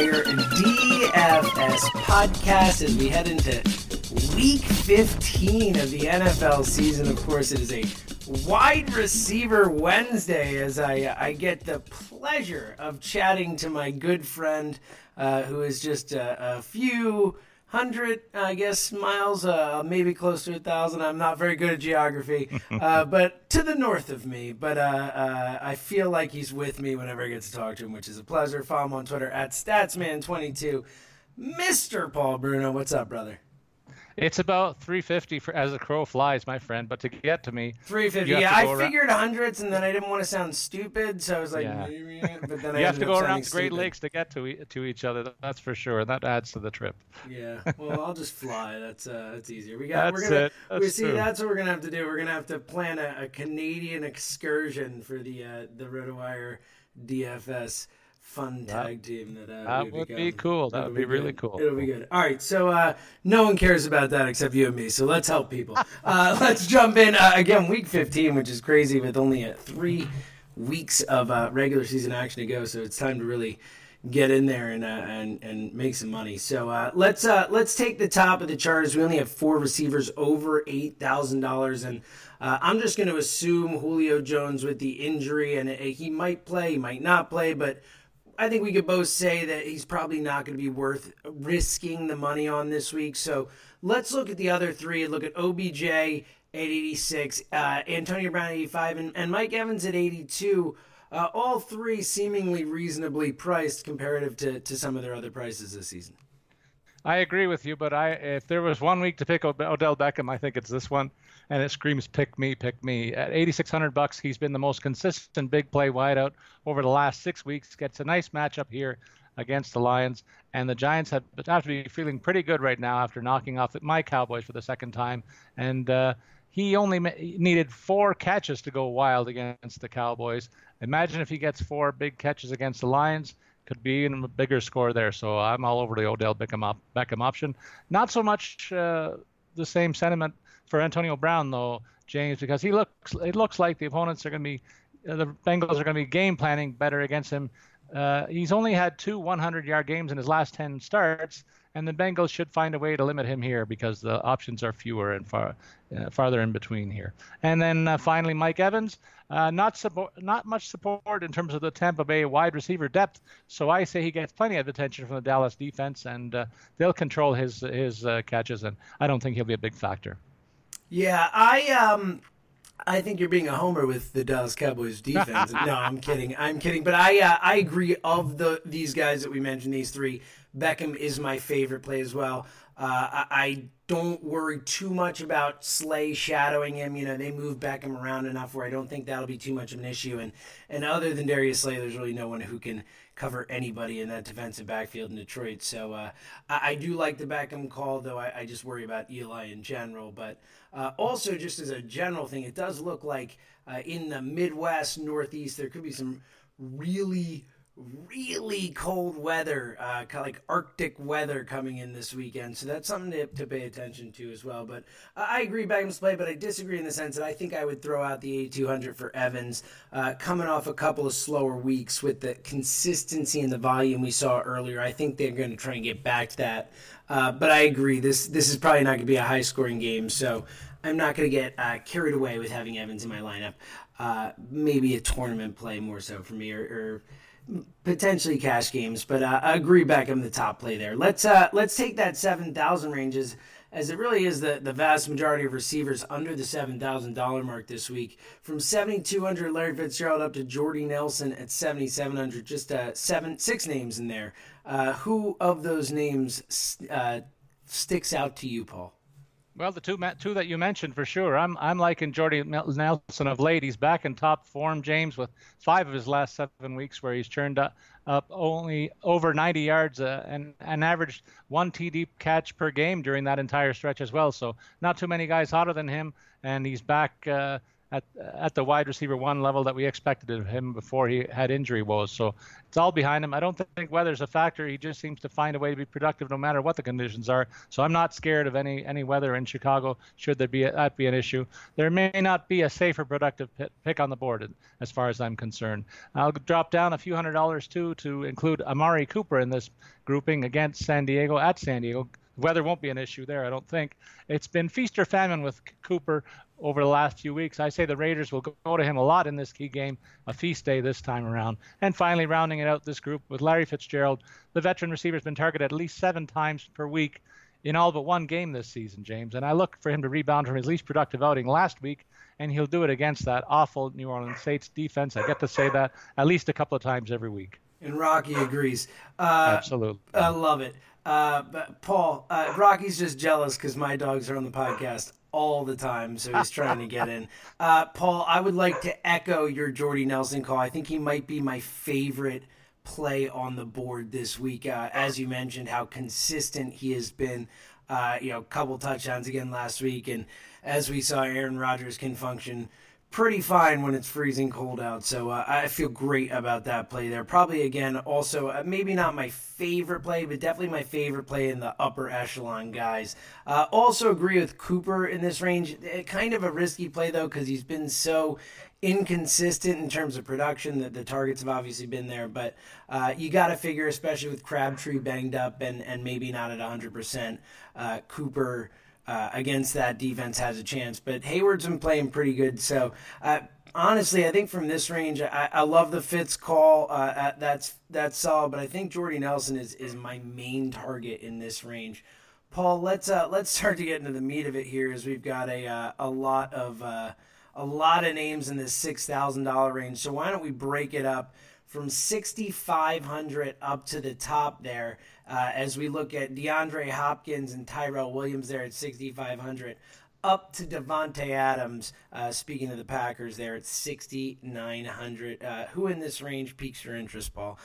RotoWire DFS podcast as we head into week 15 of the NFL season. Of course, it is a wide receiver Wednesday as I, I get the pleasure of chatting to my good friend uh, who is just a, a few hundred, I guess, miles, uh, maybe close to a thousand. I'm not very good at geography, uh, but to the north of me. But uh, uh, I feel like he's with me whenever I get to talk to him, which is a pleasure. Follow him on Twitter at Statsman22. Mr. Paul Bruno, what's up, brother? It's about 350 for, as a crow flies, my friend. But to get to me, 350. Yeah, I around- figured hundreds, and then I didn't want to sound stupid, so I was like, Yeah. but then I you have to go around the Great stupid. Lakes to get to e- to each other. That's for sure, and that adds to the trip. Yeah, well, I'll just fly. That's uh, that's easier. We got. we're gonna. it. we see. true. That's what we're gonna have to do. We're gonna have to plan a, a Canadian excursion for the uh, the RotoWire DFS fun tag team that uh, that would be cool. That would be really cool. It'll be good. All right, so uh, no one cares about that except you and me. So let's help people. uh, let's jump in uh, again. Week 15, which is crazy, with only uh, three weeks of uh, regular season action to go. So it's time to really get in there and uh, and and make some money. So uh, let's uh, let's take the top of the charts. We only have four receivers over eight thousand dollars, and uh, I'm just going to assume Julio Jones with the injury, and uh, he might play, he might not play, but I think we could both say that he's probably not going to be worth risking the money on this week. So let's look at the other three. Look at OBJ at 86, uh, Antonio Brown at 85, and, and Mike Evans at 82. Uh, all three seemingly reasonably priced comparative to, to some of their other prices this season. I agree with you, but I if there was one week to pick Od- Odell Beckham, I think it's this one, and it screams pick me, pick me. At 8,600 bucks, he's been the most consistent big play wideout over the last six weeks. Gets a nice matchup here against the Lions, and the Giants have, have to be feeling pretty good right now after knocking off my Cowboys for the second time, and. Uh, he only needed four catches to go wild against the Cowboys. Imagine if he gets four big catches against the Lions could be a bigger score there. So I'm all over the Odell Beckham, op- Beckham option. Not so much uh, the same sentiment for Antonio Brown though, James, because he looks it looks like the opponents are going to be uh, the Bengals are going to be game planning better against him. Uh, he's only had two 100 yard games in his last 10 starts, and the Bengals should find a way to limit him here because the options are fewer and far uh, farther in between here. And then uh, finally, Mike Evans, uh, not support, not much support in terms of the Tampa Bay wide receiver depth. So I say he gets plenty of attention from the Dallas defense, and they'll control his his catches, and I don't think he'll be a big factor. Yeah, I um I think you're being a homer with the Dallas Cowboys defense. no, I'm kidding. I'm kidding. But I uh, I agree. Of the these guys that we mentioned, these three, Beckham is my favorite play as well. Uh, I, I, don't worry too much about Slay shadowing him. You know, they move Beckham around enough where I don't think that'll be too much of an issue. And and other than Darius Slay, there's really no one who can cover anybody in that defensive backfield in Detroit. So uh, I, I, do like the Beckham call, though I, I, just worry about Eli in general. But uh, also, just as a general thing, it does look like uh, in the Midwest, Northeast, there could be some really really cold weather, uh, kind of like Arctic weather coming in this weekend. So that's something to, to pay attention to as well. But uh, I agree Beckham's play, but I disagree in the sense that I think I would throw out the 8200 for Evans, uh, coming off a couple of slower weeks with the consistency and the volume we saw earlier. I think they're going to try and get back to that. Uh, but I agree, this this is probably not going to be a high scoring game. So I'm not going to get uh, carried away with having Evans in my lineup. Uh, maybe a tournament play more so for me, or, or potentially cash games, but uh, I agree Beckham the top play there. Let's uh, let's take that seven thousand ranges as it really is the, the vast majority of receivers under the seven thousand dollar mark this week. From seventy two hundred Larry Fitzgerald up to Jordy Nelson at seventy seven hundred, just uh, seven six names in there. Uh, who of those names uh, sticks out to you, Paul? Well, the two two that you mentioned for sure. I'm I'm liking Jordy Nelson of late. He's back in top form, James, with five of his last seven weeks where he's churned up, up only over 90 yards uh, and and averaged one TD catch per game during that entire stretch as well. So not too many guys hotter than him, and he's back. Uh, at at the wide receiver one level that we expected of him before he had injury woes. So it's all behind him. I don't think weather's a factor. He just seems to find a way to be productive no matter what the conditions are. So I'm not scared of any any weather in Chicago. Should there be a, that be an issue, there may not be a safer productive pick on the board as far as I'm concerned. I'll drop down a few hundred dollars too to include Amari Cooper in this grouping against San Diego at San Diego weather won't be an issue there, I don't think. It's been feast or famine with Cooper over the last few weeks. I say the Raiders will go to him a lot in this key game, a feast day this time around. And finally, rounding it out, this group with Larry Fitzgerald, the veteran receiver has been targeted at least seven times per week in all but one game this season, James. And I look for him to rebound from his least productive outing last week, and he'll do it against that awful New Orleans Saints defense. I get to say that at least a couple of times every week. And Rocky agrees. Uh, Absolutely. I love it. Uh, but Paul, uh, Rocky's just jealous because my dogs are on the podcast all the time, so he's trying to get in. Uh, Paul, I would like to echo your Jordy Nelson call. I think he might be my favorite play on the board this week. Uh, as you mentioned, how consistent he has been. Uh, you know, a couple touchdowns again last week, and as we saw, Aaron Rodgers can function pretty fine when it's freezing cold out. So uh, I feel great about that play there. Probably again, also uh, maybe not my favorite play, but definitely my favorite play in the upper echelon guys. Uh, also agree with Cooper in this range. Kind of a risky play though because he's been so inconsistent in terms of production. That the targets have obviously been there, but uh, you got to figure, especially with Crabtree banged up and and maybe not at hundred percent, uh, Cooper uh, against that defense has a chance. But Hayward's been playing pretty good. So uh, honestly, I think from this range, I, I love the Fitz call. Uh, that's that's solid. But I think Jordy Nelson is is my main target in this range. Paul, let's uh, let's start to get into the meat of it here, as we've got a uh, a lot of uh, a lot of names in this six thousand dollar range. So why don't we break it up? from 6,500 up to the top there uh, as we look at DeAndre Hopkins and Tyrell Williams there at 6,500 up to Davante Adams. Uh, speaking of the Packers, there at 6,900. Uh, who in this range piques your interest, Paul?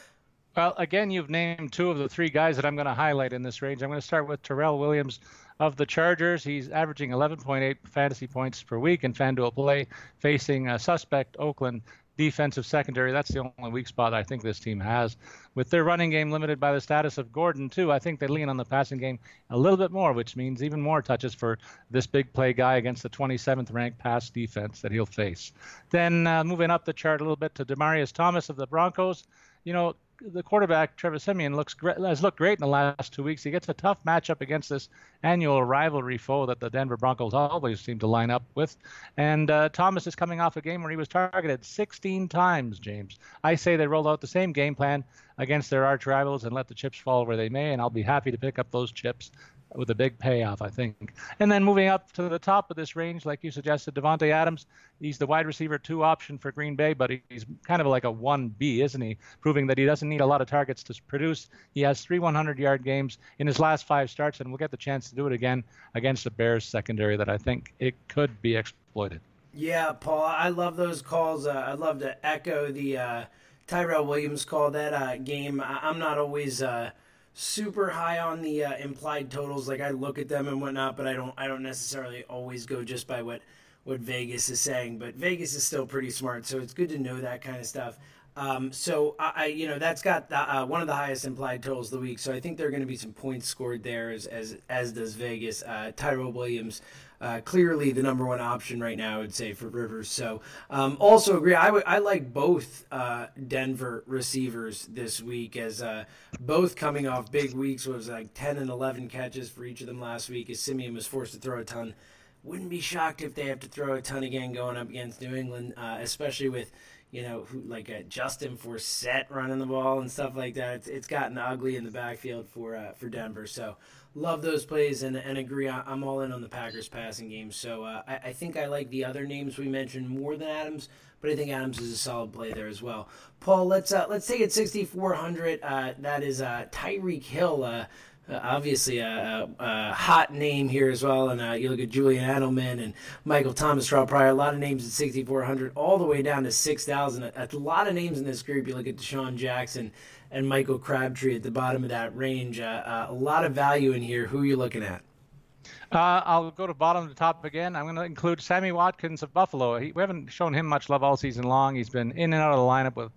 Well, again, you've named two of the three guys that I'm going to highlight in this range. I'm going to start with Tyrell Williams of the Chargers. He's averaging 11.8 fantasy points per week in FanDuel play, facing a suspect Oakland defensive secondary. That's the only weak spot I think this team has. With their running game limited by the status of Gordon, too, I think they lean on the passing game a little bit more, which means even more touches for this big play guy against the 27th ranked pass defense that he'll face. Then uh, moving up the chart a little bit to Demaryius Thomas of the Broncos. You know, the quarterback Trevor Siemian looks great, has looked great in the last two weeks. He gets a tough matchup against this annual rivalry foe that the Denver Broncos always seem to line up with. And uh, Thomas is coming off a game where he was targeted 16 times. James, I say they rolled out the same game plan against their arch rivals and let the chips fall where they may, and I'll be happy to pick up those chips with a big payoff, I think. And then moving up to the top of this range, like you suggested, Davante Adams, he's the wide receiver two option for Green Bay, but he's kind of like a 1B, isn't he? Proving that he doesn't need a lot of targets to produce. He has three 100 yard games in his last five starts, and we'll get the chance to do it again against the Bears secondary that I think it could be exploited. Yeah, Paul, I love those calls. Uh, I'd love to echo the uh, Tyrell Williams call. That uh, game, I- am not always uh, super high on the uh, implied totals. Like I look at them and whatnot, but I don't I don't necessarily always go just by what what Vegas is saying. But Vegas is still pretty smart, so it's good to know that kind of stuff. Um, so I, I, you know, that's got the, uh, one of the highest implied totals of the week. So I think there are going to be some points scored there, as as, as does Vegas. Uh, Tyrell Williams uh, clearly the number one option right now, I would say, for Rivers. So, um, also agree. I, w- I like both uh, Denver receivers this week, as uh, both coming off big weeks. Was like 10 and 11 catches for each of them last week, as Siemian was forced to throw a ton. Wouldn't be shocked if they have to throw a ton again going up against New England, uh, especially with you know, who, like Justin Forsett running the ball and stuff like that. It's, it's gotten ugly in the backfield for uh, for Denver. So love those plays and, and agree. I'm all in on the Packers passing game. So uh, I, I, think I like the other names we mentioned more than Adams, but I think Adams is a solid play there as well. Paul, let's uh, let's take it 6,400. Uh, that is uh, Tyreek Hill. Uh, uh, obviously a, a, hot name here as well. And uh, you look at Julian Edelman and Michael Thomas, Terrelle Pryor, a lot of names at 6,400, all the way down to 6,000. A, lot of names in this group. You look at DeSean Jackson, and Michael Crabtree at the bottom of that range. Uh, uh, a lot of value in here. Who are you looking at? Uh, I'll go to bottom to top again. I'm going to include Sammy Watkins of Buffalo. He, we haven't shown him much love all season long. He's been in and out of the lineup with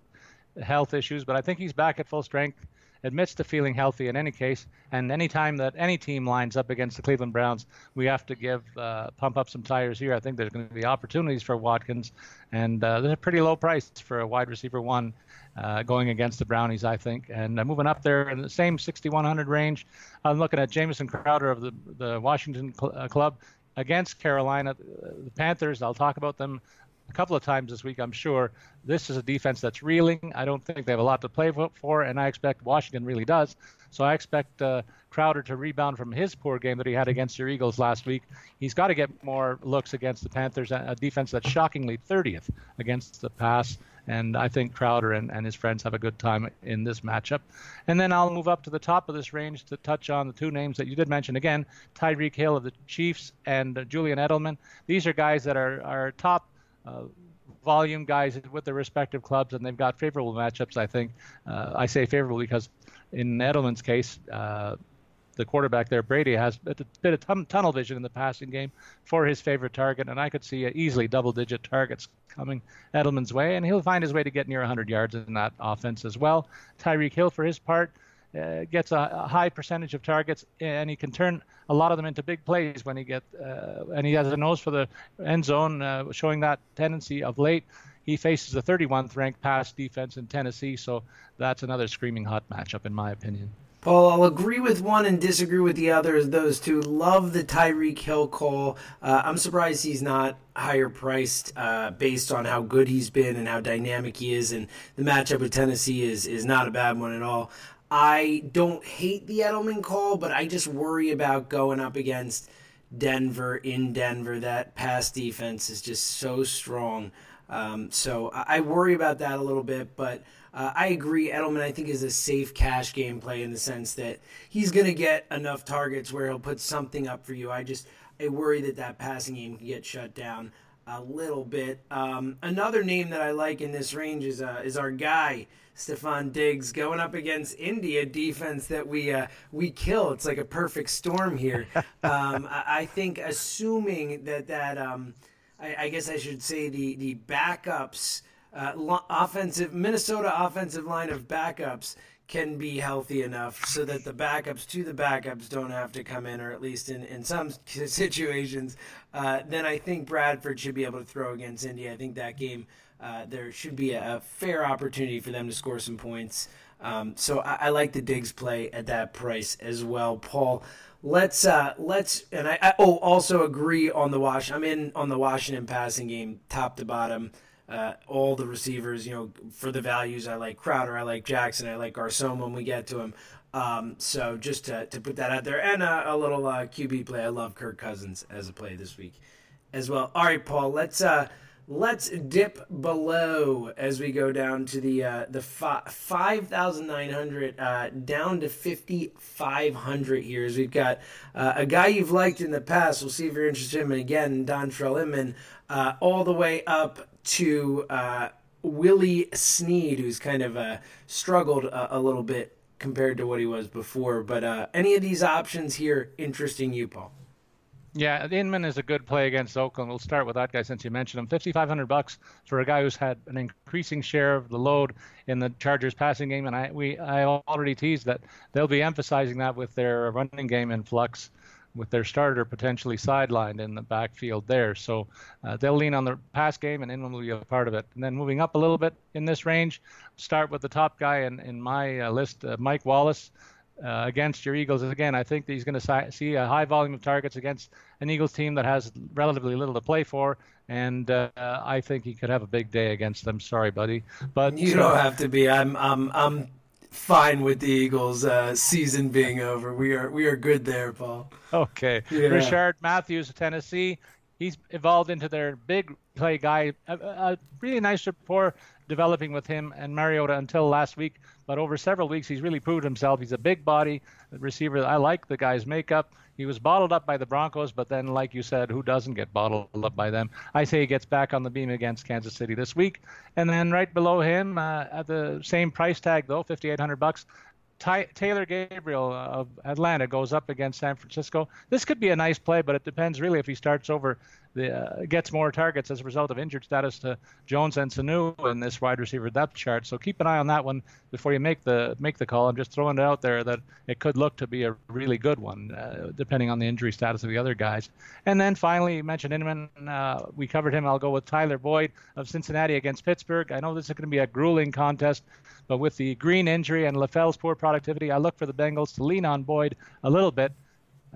health issues, but I think he's back at full strength. Admits to feeling healthy in any case, and anytime that any team lines up against the Cleveland Browns, we have to give uh, pump up some tires here. I think there's going to be opportunities for Watkins, and uh, there's a pretty low price for a wide receiver one uh, going against the Brownies, I think. And uh, moving up there in the same 6,100 range, I'm looking at Jamison Crowder of the, the Washington cl- uh, club against Carolina. The Panthers, I'll talk about them a couple of times this week, I'm sure. This is a defense that's reeling. I don't think they have a lot to play for, and I expect Washington really does. So I expect uh, Crowder to rebound from his poor game that he had against your Eagles last week. He's got to get more looks against the Panthers, a defense that's shockingly 30th against the pass. And I think Crowder and, and his friends have a good time in this matchup. And then I'll move up to the top of this range to touch on the two names that you did mention again Tyreek Hill of the Chiefs and uh, Julian Edelman. These are guys that are, are top. Uh, volume guys with their respective clubs, and they've got favorable matchups. I think uh, I say favorable because in Edelman's case, uh, the quarterback there, Brady, has a bit of tunnel vision in the passing game for his favorite target, and I could see easily double-digit targets coming Edelman's way, and he'll find his way to get near 100 yards in that offense as well. Tyreek Hill, for his part, uh, gets a, a, high percentage of targets, and he can turn a lot of them into big plays when he get, uh, and he has a nose for the end zone, uh, showing that tendency of late. He faces the 31th ranked pass defense in Tennessee, so that's another screaming hot matchup, in my opinion. Paul, I'll agree with one and disagree with the other. Those two love the Tyreek Hill call. Uh, I'm surprised he's not higher priced uh, based on how good he's been and how dynamic he is. And the matchup with Tennessee is is not a bad one at all. I don't hate the Edelman call, but I just worry about going up against Denver in Denver. That pass defense is just so strong. Um, so I worry about that a little bit, but. Uh, I agree. Edelman, I think, is a safe cash game play in the sense that he's going to get enough targets where he'll put something up for you. I just I worry that that passing game can get shut down a little bit. Um, another name that I like in this range is uh, is our guy Stefon Diggs going up against Indy defense that we uh, we kill. It's like a perfect storm here. um, I, I, think assuming that that um, I, I guess I should say the the backups uh, offensive Minnesota offensive line of backups can be healthy enough so that the backups to the backups don't have to come in, or at least in, in some situations, uh, then I think Bradford should be able to throw against Indy. I think that game uh, there should be a, a, fair opportunity for them to score some points. Um, so I, I, like the Diggs play at that price as well, Paul. Let's uh, let's and I, I oh also agree on the wash. I'm in on the Washington passing game, top to bottom. Uh, all the receivers, you know, for the values, I like Crowder, I like Jackson, I like Garcon when we get to him. Um, so just to, to put that out there, and uh, a little uh, QB play. I love Kirk Cousins as a play this week as well. All right, Paul. Let's let's dip below as we go down to the uh, the fi- five thousand nine hundred uh, down to fifty five hundred here. As we've got uh, a guy you've liked in the past. We'll see if you're interested in him again, Dontrelle Inman, uh, all the way up to uh, Willie Snead, who's kind of uh, struggled a, a, little bit compared to what he was before. But uh, any of these options here interesting you, Paul? Yeah, Inman is a good play against Oakland. We'll start with that guy since you mentioned him. Fifty-five hundred bucks for a guy who's had an increasing share of the load in the Chargers passing game, and I we I already teased that they'll be emphasizing that with their running game in flux with their starter potentially sidelined in the backfield there. So uh, they'll lean on the pass game, and Inman will be a part of it. And then moving up a little bit in this range, start with the top guy in, in my uh, list, uh, Mike Wallace. Uh, against your Eagles again, I think that he's going to see a high volume of targets against an Eagles team that has relatively little to play for, and uh, I think he could have a big day against them. Sorry, buddy, but you don't have to be. I'm I'm I'm fine with the Eagles' uh, season being over. We are we are good there, Paul. Okay, yeah. Rishard Matthews of Tennessee. He's evolved into their big play guy. A, a really nice rapport developing with him and Mariota until last week. But over several weeks, he's really proved himself. He's a big body receiver. I like the guy's makeup. He was bottled up by the Broncos, but then, like you said, who doesn't get bottled up by them? I say he gets back on the beam against Kansas City this week. And then right below him, uh, at the same price tag though, 5,800 bucks, Ty- Taylor Gabriel of Atlanta goes up against San Francisco. This could be a nice play, but it depends really if he starts over the uh, gets more targets as a result of injured status to Jones and Sanu in this wide receiver depth chart. So keep an eye on that one before you make the make the call. I'm just throwing it out there that it could look to be a really good one, uh, depending on the injury status of the other guys. And then finally, you mentioned Inman. Uh, we covered him. I'll go with Tyler Boyd of Cincinnati against Pittsburgh. I know this is going to be a grueling contest, but with the Green injury and LaFell's poor productivity, I look for the Bengals to lean on Boyd a little bit.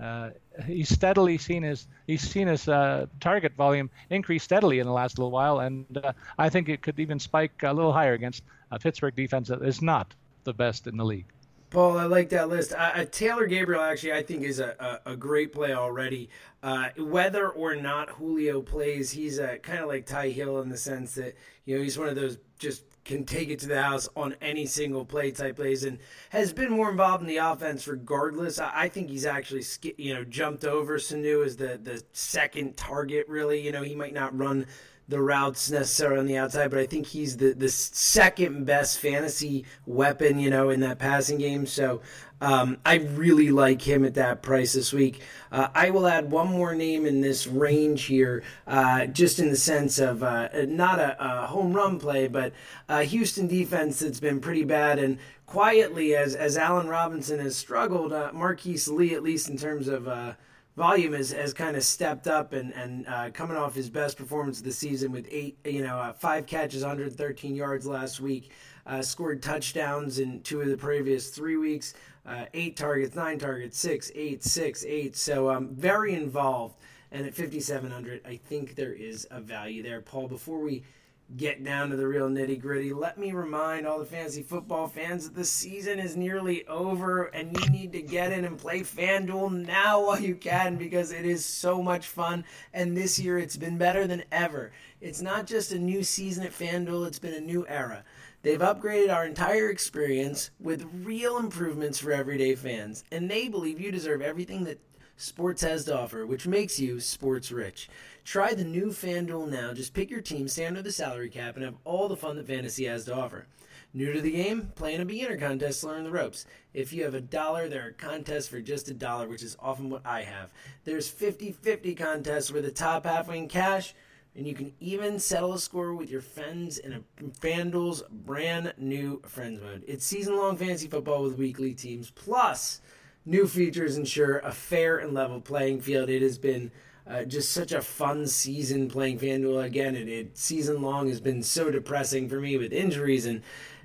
Uh, he's steadily seen his he's seen his uh, target volume increase steadily in the last little while, and uh, I think it could even spike a little higher against a Pittsburgh defense that is not the best in the league. Paul, I like that list. Uh, Taylor Gabriel actually, I think, is a, a, a great play already. Uh, whether or not Julio plays, he's kind of like Ty Hill in the sense that you know he's one of those just can take it to the house on any single play type plays and has been more involved in the offense regardless. I, think he's actually you know jumped over Sanu as the the second target. Really, you know he might not run the routes necessarily on the outside, but I think he's the the second best fantasy weapon, you know, in that passing game. So um, I really like him at that price this week. Uh, I will add one more name in this range here, uh, just in the sense of uh, not a, a, home run play, but a Houston defense that's been pretty bad. And quietly, as as Allen Robinson has struggled, uh, Marquise Lee, at least in terms of uh, volume has, has kind of stepped up and and uh, coming off his best performance of the season with eight you know uh, five catches 113 yards last week uh, scored touchdowns in two of the previous three weeks uh, eight targets nine targets six eight six eight. So um, very involved. And at 5700 i think there is a value there. Paul before we get down to the real nitty gritty, let me remind all the fantasy football fans that the season is nearly over and you need to get in and play FanDuel now while you can because it is so much fun. And this year it's been better than ever. It's not just a new season at FanDuel, it's been a new era. They've upgraded our entire experience with real improvements for everyday fans, and they believe you deserve everything that sports has to offer, which makes you sports rich. Try the new FanDuel now. Just pick your team, stay under the salary cap, and have all the fun that fantasy has to offer. New to the game? Play in a beginner contest to learn the ropes. If you have a dollar, there are contests for just a dollar, which is often what I have. There's 50 50 contests where the top half win cash, and you can even settle a score with your friends in a FanDuel's brand new Friends Mode. It's season long fantasy football with weekly teams, plus new features ensure a fair and level playing field. It has been uh, just such a fun season playing FanDuel again. It, it season long has been so depressing for me with injuries and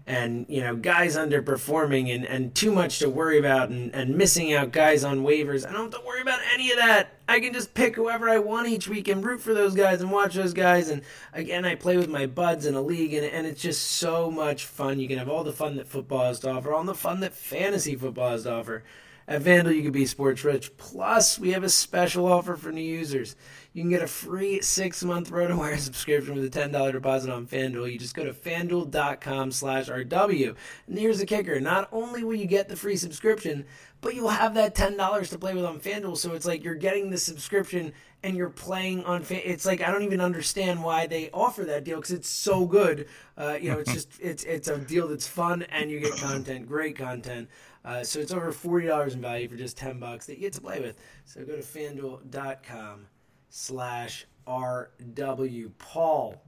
and you know guys underperforming and, and too much to worry about and, and missing out guys on waivers. I don't have to worry about any of that. I can just pick whoever I want each week and root for those guys and watch those guys. And again, I play with my buds in a league, and, and it's just so much fun. You can have all the fun that football has to offer, all the fun that fantasy football has to offer. At FanDuel, you can be sports rich. Plus, we have a special offer for new users. You can get a free six-month RotoWire subscription with a $10 deposit on FanDuel. You just go to FanDuel.com slash RW. And here's the kicker. Not only will you get the free subscription, but you'll have that $10 to play with on FanDuel. So it's like you're getting the subscription and you're playing on fan- it's like I don't even understand why they offer that deal because it's so good. Uh, you know, it's just it's it's a deal that's fun and you get content, great content. Uh, so it's over forty dollars in value for just ten bucks that you get to play with. So go to FanDuel.com slash RW. Paul,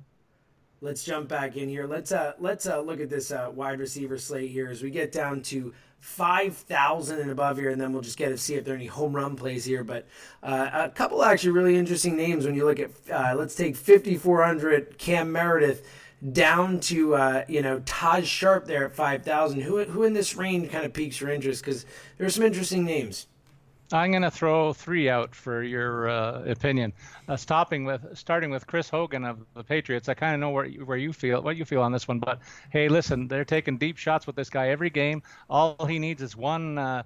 let's jump back in here. Let's uh let's uh look at this uh, wide receiver slate here as we get down to five thousand and above here, and then we'll just get to see if there are any home run plays here. But uh, a couple actually really interesting names when you look at. Uh, let's take fifty four hundred Cam Meredith down to uh, you know Tajae Sharpe there at five thousand. Who who in this range kind of piques your interest? Because there's some interesting names. I'm going to throw three out for your uh, opinion. Uh, stopping with starting with Chris Hogan of the Patriots. I kind of know where you, where you feel what you feel on this one, but hey, listen, they're taking deep shots with this guy every game. All he needs is one. Uh,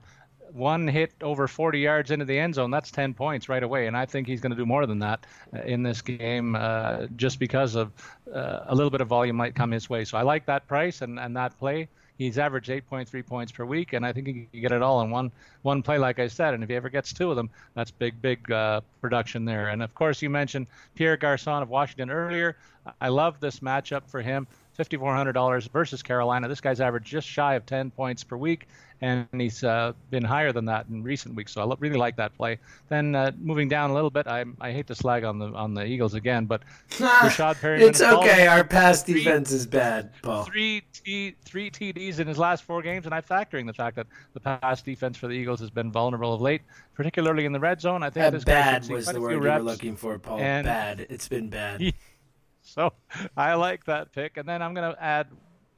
one hit over 40 yards into the end zone, that's 10 points right away. And I think he's going to do more than that uh, in this game uh, just because of uh, a little bit of volume might come his way. So I like that price and, and that play. He's averaged 8.3 points per week, and I think he can get it all in one one play, like I said. And if he ever gets two of them, that's big, big uh, production there. And of course, you mentioned Pierre Garcon of Washington earlier. I love this matchup for him. $5,400 versus Carolina. This guy's averaged just shy of 10 points per week, and he's uh, been higher than that in recent weeks. So I really like that play. Then uh, moving down a little bit, I, I hate to slag on the on the Eagles again, but Rashad Perriman. it's okay. Our pass defense is bad, Paul. Three T, three TDs in his last four games, and I'm factoring the fact that the pass defense for the Eagles has been vulnerable of late, particularly in the red zone. I think uh, this bad was the word you were looking for, Paul. And bad. It's been bad. He, so I like that pick, and then I'm going to add.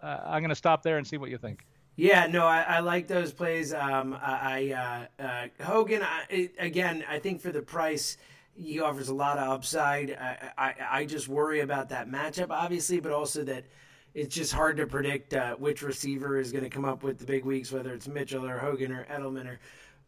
Uh, I'm going to stop there and see what you think. Yeah, no, I, I like those plays. Um, I uh, uh, Hogan I, again. I think for the price, he offers a lot of upside. I, I, I just worry about that matchup, obviously, but also that it's just hard to predict uh, which receiver is going to come up with the big weeks, whether it's Mitchell or Hogan or Edelman or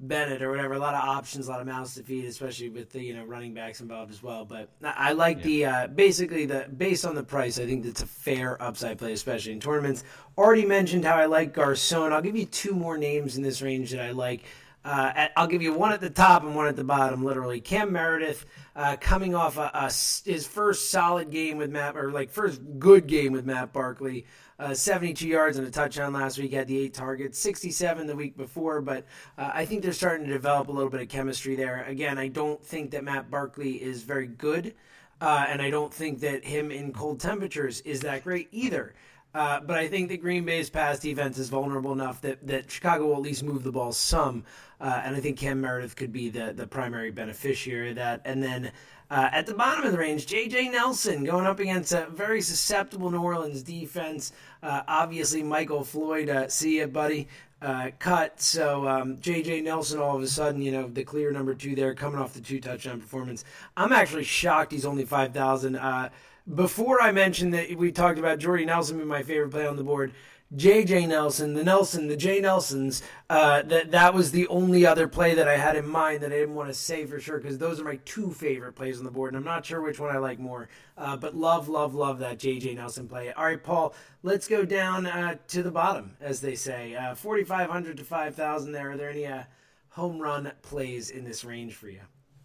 Bennett or whatever. A lot of options, a lot of mouths to feed, especially with the you know running backs involved as well. But I like yeah. the uh, basically the based on the price. I think it's a fair upside play, especially in tournaments. Already mentioned how I like Garcon. I'll give you two more names in this range that I like. Uh, at, I'll give you one at the top and one at the bottom, literally. Cam Meredith uh, coming off a, a, his first solid game with Matt, or like first good game with Matt Barkley. Uh, 72 yards and a touchdown last week. Had the eight targets, 67 the week before. But uh, I think they're starting to develop a little bit of chemistry there. Again, I don't think that Matt Barkley is very good, uh, and I don't think that him in cold temperatures is that great either. Uh, but I think that Green Bay's pass defense is vulnerable enough that, that Chicago will at least move the ball some. Uh, and I think Cam Meredith could be the, the primary beneficiary of that. And then uh, at the bottom of the range, J.J. Nelson going up against a very susceptible New Orleans defense. Uh, obviously, Michael Floyd, uh, see ya, buddy, uh, cut. So um, J.J. Nelson, all of a sudden, you know, the clear number two there, coming off the two touchdown performance. I'm actually shocked he's only 5,000. Uh, before I mentioned that we talked about Jordy Nelson being my favorite play on the board, J.J. Nelson, the Nelson, the J. Nelsons, uh, that that was the only other play that I had in mind that I didn't want to say for sure because those are my two favorite plays on the board, and I'm not sure which one I like more. Uh, but love, love, love that J.J. Nelson play. All right, Paul, let's go down uh, to the bottom, as they say. Uh, 4,500 to 5,000 there. Are there any uh, home run plays in this range for you?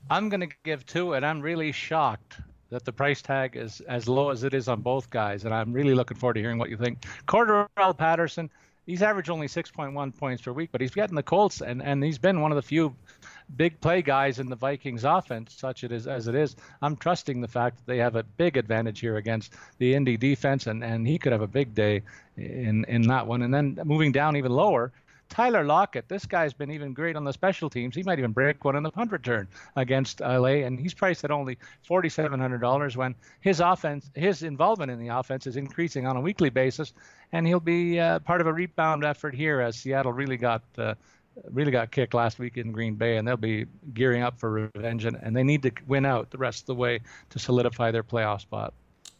I'm going to give two, and I'm really shocked that the price tag is as low as it is on both guys, and I'm really looking forward to hearing what you think. Cordarrelle Patterson, he's averaged only 6.1 points per week, but he's getting the Colts, and, and he's been one of the few big play guys in the Vikings offense, such it is as it is. I'm trusting the fact that they have a big advantage here against the Indy defense, and, and he could have a big day in, in that one. And then moving down even lower, Tyler Lockett, this guy's been even great on the special teams. He might even break one in the punt return against LA, and he's priced at only $4,700 when his offense, his involvement in the offense is increasing on a weekly basis, and he'll be uh, part of a rebound effort here as Seattle really got. Uh, really got kicked last week in Green Bay, and they'll be gearing up for revenge, and, and they need to win out the rest of the way to solidify their playoff spot.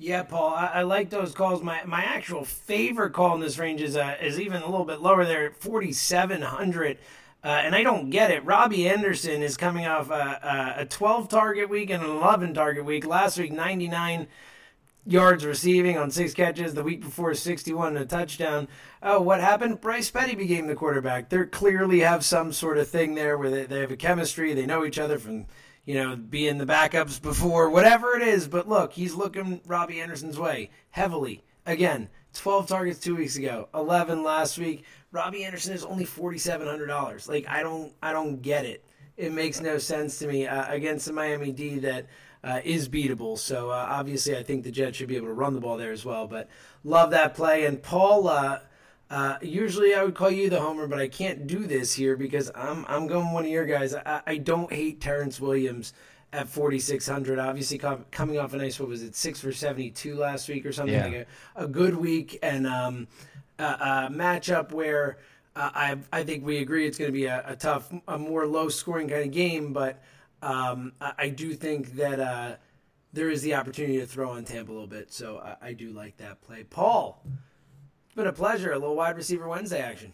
Yeah, Paul, I, I, like those calls. My my actual favorite call in this range is uh, is even a little bit lower there at forty seven hundred. Uh, and I don't get it. Robbie Anderson is coming off a, a 12 target week and an 11 target week. Last week, 99 yards receiving on six catches. The week before, 61 and a touchdown. Oh, what happened? Bryce Petty became the quarterback. They clearly have some sort of thing there where they, they have a chemistry. They know each other from you know, being the backups before, whatever it is. But look, he's looking Robbie Anderson's way heavily. Again, 12 targets two weeks ago, 11 last week. Robbie Anderson is only $4,700. Like, I don't, I don't get it. It makes no sense to me uh, against the Miami D that uh, is beatable. So uh, obviously, I think the Jets should be able to run the ball there as well. But love that play. And Paul, uh, usually I would call you the homer, but I can't do this here because I'm I'm going one of your guys. I, I don't hate Terrance Williams at 4600. Obviously, coming off a nice what was it six for 72 last week or something yeah. like a, a good week and um, a, a matchup where. Uh, I I think we agree it's going to be a, a, tough, a more low scoring kind of game, but um, I, I, do think that uh, there is the opportunity to throw on Tampa a little bit. So I, I do like that play. Paul, it's been a pleasure. A little wide receiver Wednesday action.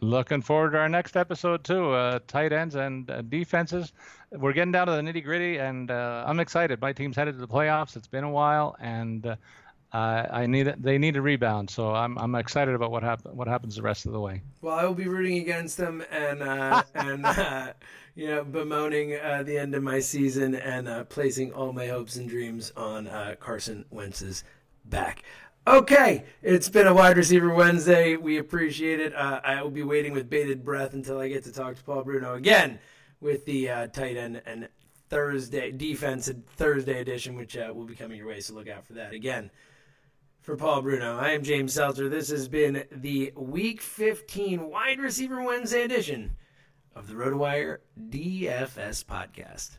Looking forward to our next episode too. Uh, tight ends and uh, defenses. We're getting down to the nitty gritty, and uh, I'm excited. My team's headed to the playoffs. It's been a while, and uh, I need they need a rebound. So I'm I'm excited about what happen what happens the rest of the way. Well, I will be rooting against them and uh, and uh, you know bemoaning the end of my season and placing all my hopes and dreams on Carson Wentz's back. Okay, it's been a wide receiver Wednesday. We appreciate it. Uh, I will be waiting with bated breath until I get to talk to Paul Bruno again with the uh, tight end and Thursday defense and Thursday edition, which uh, will be coming your way. So look out for that again. For Paul Bruno, I am James Seltzer. This has been the Week 15 Wide Receiver Wednesday edition of the RotoWire DFS podcast.